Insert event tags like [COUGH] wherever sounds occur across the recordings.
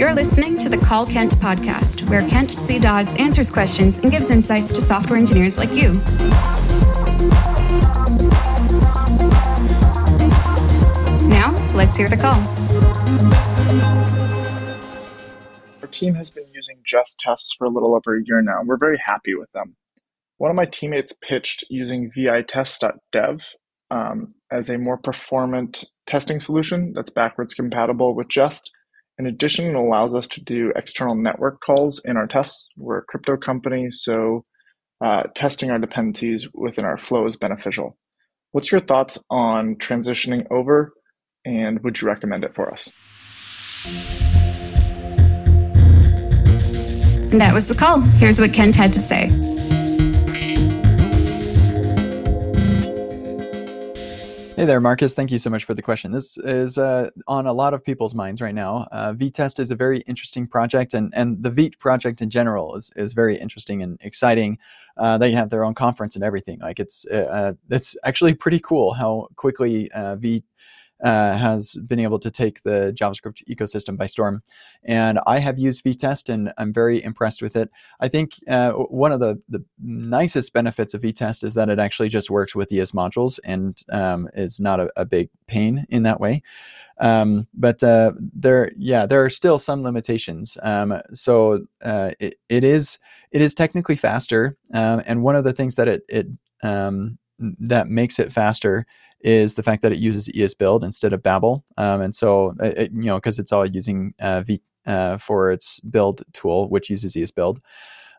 You're listening to the Call Kent podcast, where Kent C. Dodds answers questions and gives insights to software engineers like you. Now, let's hear the call. Our team has been using Jest tests for a little over a year now, we're very happy with them. One of my teammates pitched using vitest.dev um, as a more performant testing solution that's backwards compatible with Jest in addition, it allows us to do external network calls in our tests. We're a crypto company, so uh, testing our dependencies within our flow is beneficial. What's your thoughts on transitioning over, and would you recommend it for us? That was the call. Here's what Kent had to say. Hey there, Marcus. Thank you so much for the question. This is uh, on a lot of people's minds right now. Uh, Vitest is a very interesting project, and, and the Vite project in general is, is very interesting and exciting. Uh, they have their own conference and everything. Like it's uh, uh, it's actually pretty cool how quickly uh, uh, has been able to take the JavaScript ecosystem by storm. And I have used Vitest and I'm very impressed with it. I think uh, one of the, the nicest benefits of Vitest is that it actually just works with ES modules and um, is not a, a, big pain in that way. Um, but uh, there, yeah, there are still some limitations. Um, so uh, it, it is it is technically faster, um, and one of the things that it it um, that makes it faster is the fact that it uses ESBuild instead of Babel. Um, and so, uh, it, you know, because it's all using uh, V uh, for its build tool, which uses ESBuild.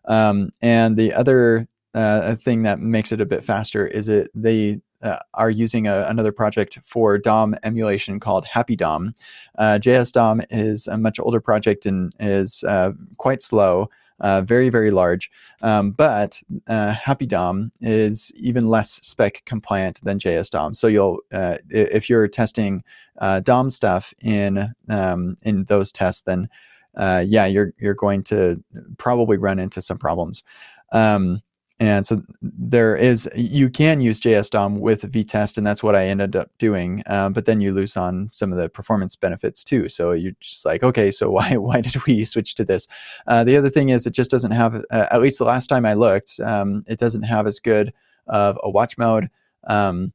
Um, and the other uh, thing that makes it a bit faster is it they uh, are using a, another project for DOM emulation called Happy DOM. Uh, JS DOM is a much older project and is uh, quite slow uh, very, very large. Um, but uh, Happy DOM is even less spec compliant than JS DOM. So you'll, uh, if you're testing uh, DOM stuff in um, in those tests, then uh, yeah, you're you're going to probably run into some problems. Um, and so there is, you can use JS DOM with Vitest, and that's what I ended up doing. Um, but then you lose on some of the performance benefits too. So you're just like, okay, so why [LAUGHS] why did we switch to this? Uh, the other thing is, it just doesn't have, uh, at least the last time I looked, um, it doesn't have as good of a watch mode. Um,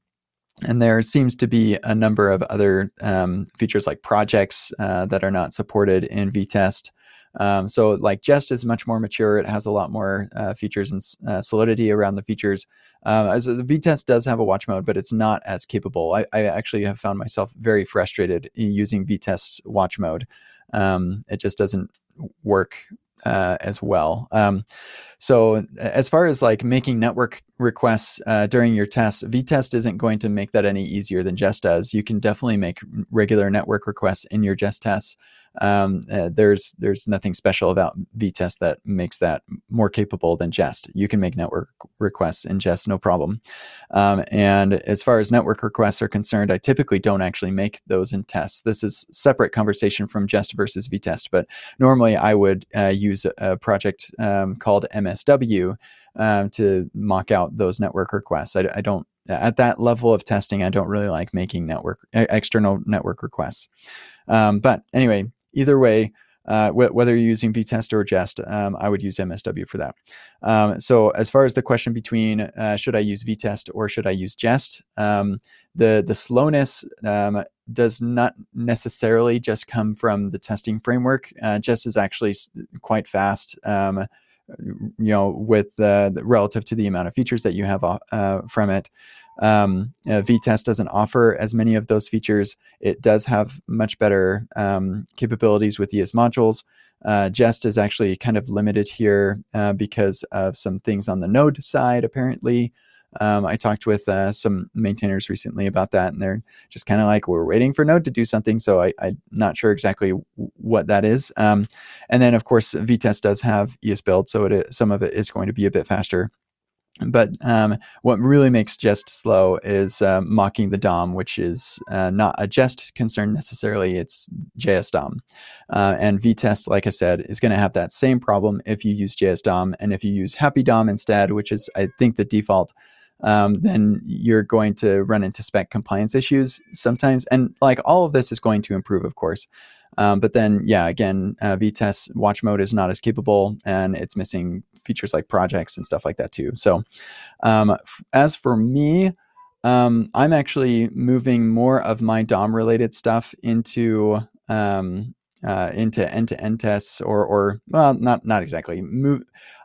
and there seems to be a number of other um, features like projects uh, that are not supported in Vitest. Um, so like Jest is much more mature. It has a lot more uh, features and uh, solidity around the features. Uh, as the Vitest does have a watch mode, but it's not as capable. I, I actually have found myself very frustrated using Vitest's watch mode. Um, it just doesn't work uh, as well. Um, so as far as like making network requests uh, during your tests, Vitest isn't going to make that any easier than Jest does. You can definitely make regular network requests in your Jest tests um, uh, there's there's nothing special about Vitest that makes that more capable than Jest. You can make network requests in Jest, no problem. Um, and as far as network requests are concerned, I typically don't actually make those in tests. This is separate conversation from Jest versus Vitest. But normally, I would uh, use a, project um, called MSW um, to mock out those network requests. I, I don't at that level of testing. I don't really like making network external network requests. Um, but anyway, either way, uh, wh- whether you're using Vitest or Jest, um, I would use MSW for that. Um, so as far as the question between uh, should I use Vitest or should I use Jest, um, the the slowness um, does not necessarily just come from the testing framework. Uh, Jest is actually quite fast. Um, you know, with uh, relative to the amount of features that you have uh, from it. Um, uh, Vitest doesn't offer as many of those features. It does have much better um, capabilities with ES modules. Uh, Jest is actually kind of limited here uh, because of some things on the Node side, apparently. Um, I talked with uh, some maintainers recently about that, and they're just kind of like, we're waiting for Node to do something. So I, am not sure exactly w- what that is. Um, and then, of course, Vitest does have ESBuild, so it some of it is going to be a bit faster. But um, what really makes Jest slow is uh, mocking the DOM, which is uh, not a Jest concern necessarily, it's JS DOM. Uh, and Vitest, like I said, is going to have that same problem if you use JS DOM. And if you use Happy DOM instead, which is, I think, the default, um, then you're going to run into spec compliance issues sometimes. And like all of this is going to improve, of course. Um, but then, yeah, again, uh, Vitest watch mode is not as capable and it's missing features like projects and stuff like that too. So, um, f- as for me, um, I'm actually moving more of my DOM related stuff into um, uh, into end to end tests or or well, not not exactly move.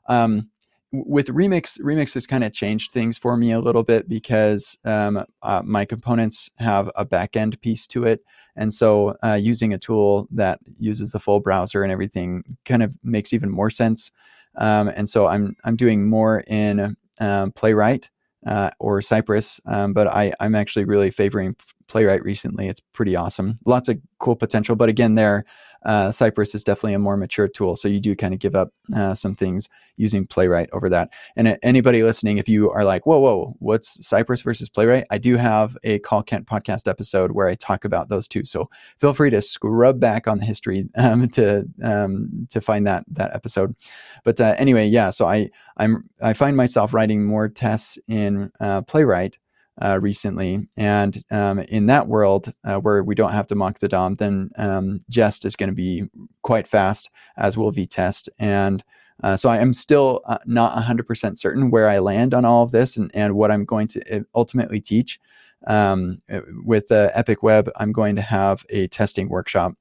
Um, with remix remix has kind of changed things for me a little bit because um, uh, my components have a backend piece to it and so uh, using a tool that uses the full browser and everything kind of makes even more sense um, and so i'm i'm doing more in um, playwright uh, or cypress um, but I, i'm actually really favoring playwright recently it's pretty awesome lots of cool potential but again there uh, Cypress is definitely a more mature tool. So you do kind of give up uh, some things using Playwright over that. And anybody listening, if you are like, whoa, whoa, what's Cypress versus Playwright? I do have a Call Kent podcast episode where I talk about those two. So feel free to scrub back on the history um, to um, to find that that episode. But uh, anyway, yeah. So I I'm I find myself writing more tests in uh, Playwright uh, recently. And um, in that world uh, where we don't have to mock the DOM, then um, Jest is going to be quite fast, as will Vitest. And uh, so I am still uh, not 100% certain where I land on all of this and, and what I'm going to uh, ultimately teach. Um, with Epic Web, I'm going to have a testing workshop.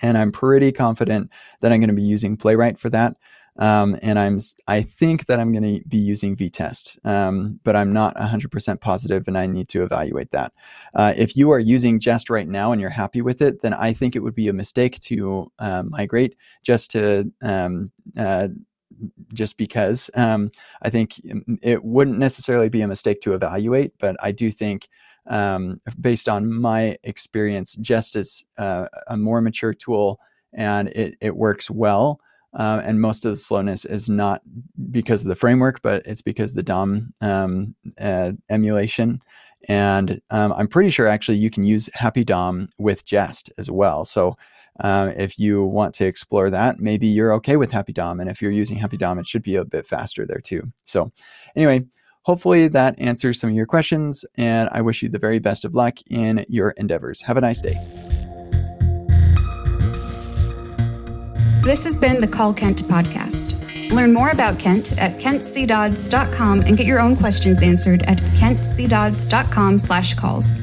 And I'm pretty confident that I'm going to be using Playwright for that. Um, and I'm I think that I'm going to be using Vitest, um, but I'm not 100% positive, and I need to evaluate that. Uh, if you are using Jest right now and you're happy with it, then I think it would be a mistake to uh, migrate just to um, uh, just because. Um, I think it wouldn't necessarily be a mistake to evaluate, but I do think. Um, based on my experience, Jest is uh, a more mature tool and it, it works well. Uh, and most of the slowness is not because of the framework, but it's because the DOM um, uh, emulation. And um, I'm pretty sure actually you can use Happy DOM with Jest as well. So uh, if you want to explore that, maybe you're okay with Happy DOM. And if you're using Happy DOM, it should be a bit faster there too. So anyway, hopefully that answers some of your questions. And I wish you the very best of luck in your endeavors. Have a nice day. This has been the Call Kent podcast. Learn more about Kent at kentcdodds.com and get your own questions answered at kentcdodds.com slash calls.